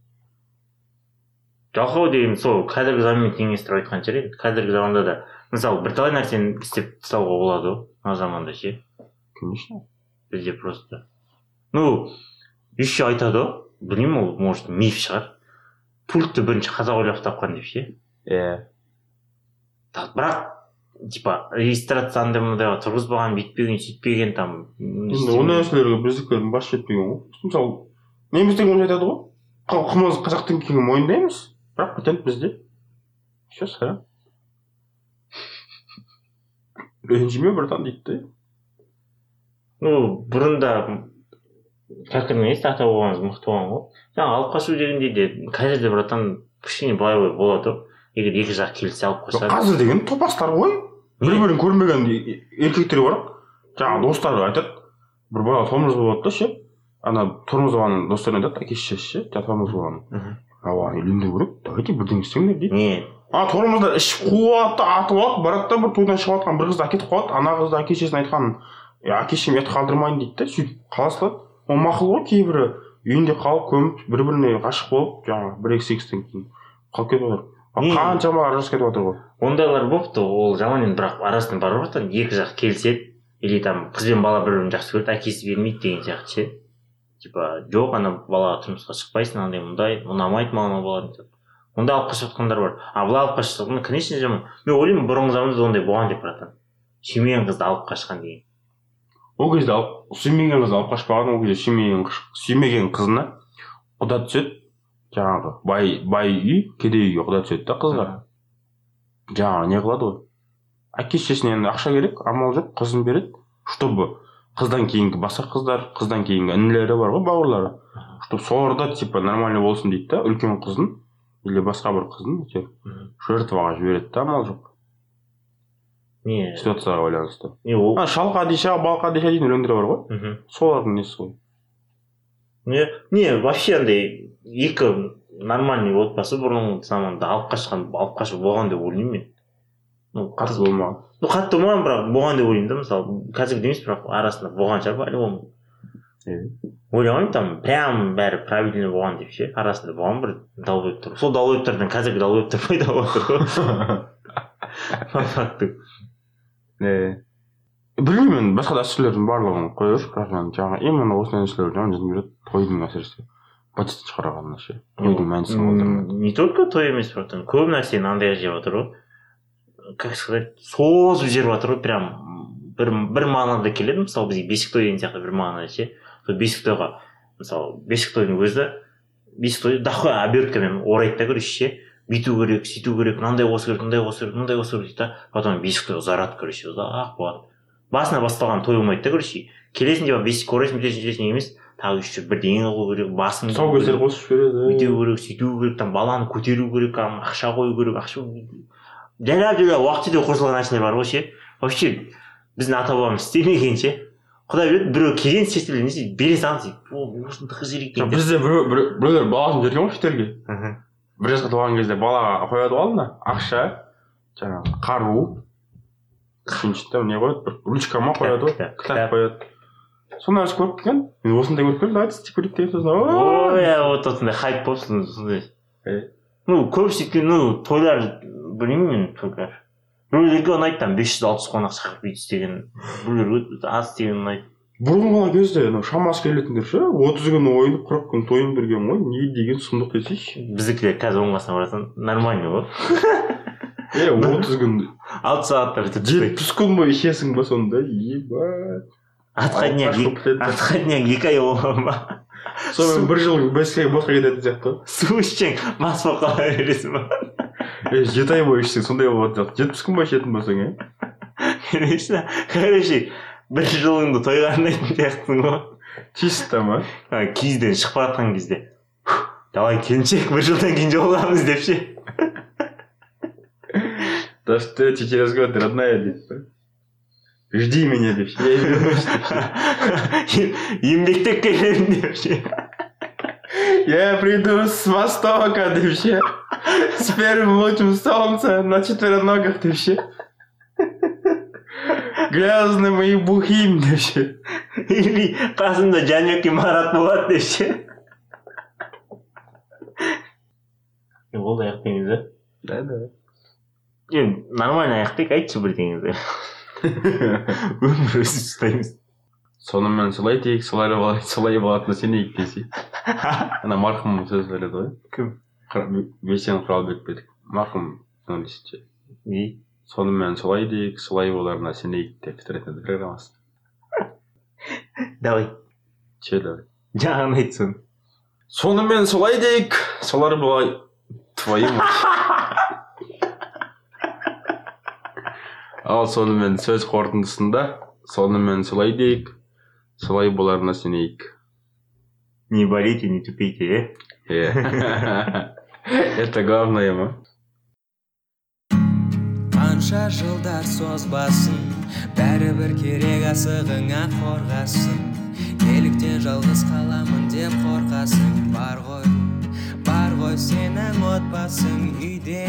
Жалқау деген сол қазіргі заманмен теңестіріп айтқан шығар енді. Қазіргі заманда да мысалы бірталай нәрсені істеп тастауға болады ғой мына заманда ше. Конечно. Бізде просто. Ну еще айтады ғой білмеймін ол может миф шығар. Пультті бірінші қазақ ойлап тапқан деп ше. Иә. Бірақ типа регистрация андай мындайға тұрғызбаған бүйтпеген сөйтпеген там ондай нәрселерге біздікілердің басы жетпеген ғой. Мысалы немістер онша айтады ғой. Халқымыз қазақтың екенін мойындаймыз бірақ патент бізде. Все сірә. Ренжіме братан дейді да ну бұрында кәкірдің есть ата бабамыз мықты болған ғой. Жаңағы алып қашу дегенде де қазір де братан кішкене былай болады. Ғой егер екі жақ келісе алып қойса. Қазір деген топастар ғой. Бір бірін көрмеген еркектер бар. Жаңағы достары айтады. Бір бала тормоз болады да ше. Ана тормоз болған достарына айтады. Әке шешесі ше тормоз болған Мгм. оған үйлендіру керек давайте бірдеңе істеңдер дейді. Не? А тормозда ішіп қуады да атып алады барады да бір тойдан шығып жатқан бір қызды әкетіп қалады ана қызды әке шешесіне айтқанын «Е, әке шешем ет қалдырмайын дейді да сөйтіп қала салады ол мақұл ғой кейбірі үйінде қалып көміп бір біріне ғашық болып жаңағы бір екі сегізден кейін қалып кетіп жатыр? Қаншама ажырасып кетіп жатыр ғой. Ондайлар болыпты ол жаман енді бірақ арасында бар ғой екі жақ келіседі. Или там қыз бен бала бір бірін жақсы көреді әкесі бермейді деген сияқты ше. Типа жоқ ана балаға тұрмысқа шықпайсың андай мындай ұнамайды маған ол бала деп. Онда алып қашып жатқандар бар. А былай алып қашып жатқан конечно жаман мен ойлаймын бұрынғы заманда ондай болған деп братан. Сүймеген қызды алып қашқан деген. Ол кезде алып сүймеген қызды алып қашпаған ол кезде сүймеген сүймеген қызына құда түседі. Жаңағы бай бай үй кедей үйге құда түседі да қызға жаңағы не қылады ғой? Әке шешесіне енді ақша керек амал жоқ қызын береді. Чтобы қыздан кейінгі басқа қыздар қыздан кейінгі інілері бар ғой бауырлары. Чтобы соларда типа нормально болсын дейді да үлкен қызын или басқа бір қызын әйтеуір жертваға жібереді да амал жоқ. Не? Ситуацияға байланысты. Не ол а шал қадиша бал қадиша дейтін өлеңдер бар ғой. Солардың несі ғой? Не не вообще андай екі нормальный отбасы бұрынғы заманда алып қашқан алып қашу болған деп ойлаймын мен. Ну қатты болмаған. Ну қатты болмаған бірақ болған деп ойлаймын да мысалы қазіргі емес бірақ арасында болған шығар по любому ойламаймын там прям бәрі правильно болған деп ше арасында болған бір долбоебтер сол долбоебтерден қазіргі долбоебтер пайда болып жатыр ғой по [LAUGHS] факту Е, білмеймін енді басқа дәстүрлердің барлығын қоя берші бірақ мен жаңағы именно осындай нәрселер жаман жегім келеді тойдың әсіресе. Патент шығарғанына ше тойдың мәнісін қалдырмайды не только той емес братан көп нәрсені андайға жеп жатыр ғой как сказать созып жіберіп жатыр ғой прям бір бір мағынада келеді мысалы бізге бесік той деген сияқты бір мағынада ше. Сол бесік тойға мысалы бесік тойдың өзі бесік той дохуя оберткамен орайды да короче ше. Бүйту керек сөйту керек мынандай қосу керек мындай қосу керек мындай қосу керек дейді да. Потом бесік той ұзарады короче ұзақ болады басына басталған той болмайды да короче. Келесің деп бесікке орайсың бүйтесің сөйтесің емес. Тағы төрт бірдеңе қылу керек басын тұсаукесер қосып жібереді. бүйту керек сөйту керек там баланы көтеру керек ақша қою керек ақша жайлап жайлап уақыт өте қосылған нәрселер бар ғой ше. Вообще біздің ата бабамыз істемеген ше. Құдай біледі біреу келген шетелден не істейді бере салады дейді. О осыны екен деп. бізде біреу- біреу- біреулер баласын жіберген ғой шетелге бір жасқа толған кезде балаға қояды ғой алдына ақша жаңағы қару үшіншіде не қояды? Бір ручка ма қояды ғой? Кітап, қояды. Сол нәрсе көріп келген мен осындай көріп келдім давайте істеп көрейік деген сосын. Ой! Иә вот осындай хайп болып сон- сондай ну көбісі ну тойлар білмеймін мен тойлар. Біреулерге ұнайды там бес жүз алты жүз қонақ шақырып бүйтіп істеген. Біреулерге аз істеген ұнайды. Бұрынғы кезде анау шамасы келетіндер ше отыз күн ойын қырық күн тойын берген ғой не деген сұмдық десейші. Біздікілер қазір оңғасына барасың нормально ғой. [LAUGHS] е отыз күн алты сағатта жетпіс күн бойы ішесің ба сонда? Ебать отходняк екі- кетеді. отходняк екі ай болған ба сонымен бір жыл беске босқа кететін сияқты. Ғой су ішсең мас болып қала бересің ба? Е жеті ай бойы ішсең сондай болатын сияқты жетпіс күн бойы ішетін болсаң иә короче короче бір жылыңды тойға арнайтын сияқтысың ғой. Чисто ма киізден шығып бара жатқан кезде давай келіншек бір жылдан кейін жолығамыз деп ше. до встречи через год родная дейді да жди меня деп ше я вернусь деп [LAUGHS] ше. еңбектеп келемін деп ше я приду с востока деп ше с первым лучом солнца на четвероногах деп ше грязным и бухим деп ше или қасымда жәнібек пен марат болады деп ше болды аяқтаймыз да да да Енді нормально аяқтайық айтшы бірдеңеңді өмір өзі ұстаймыз сонымен солай тейік солай болады солай болатынына сенейік десе ана марқұм сөз береді ғой кім бейсен құралбек еді? марқұм журналистше и сонымен солай дейік солай боларына сенейік деп бітіретін программасы давай че давай жаңағыны айт соны сонымен солай дейік солар былай твою мать ал сонымен сөз қорытындысында сонымен солай дейік солай боларына сенейік. Не болейте не тупейте иә Иә. это главное ма қанша жылдар созбасын бәрібір керек асығыңа қорғасын. Неліктен жалғыз қаламын деп қорқасың бар ғой бар ғой сенің отбасың үйде.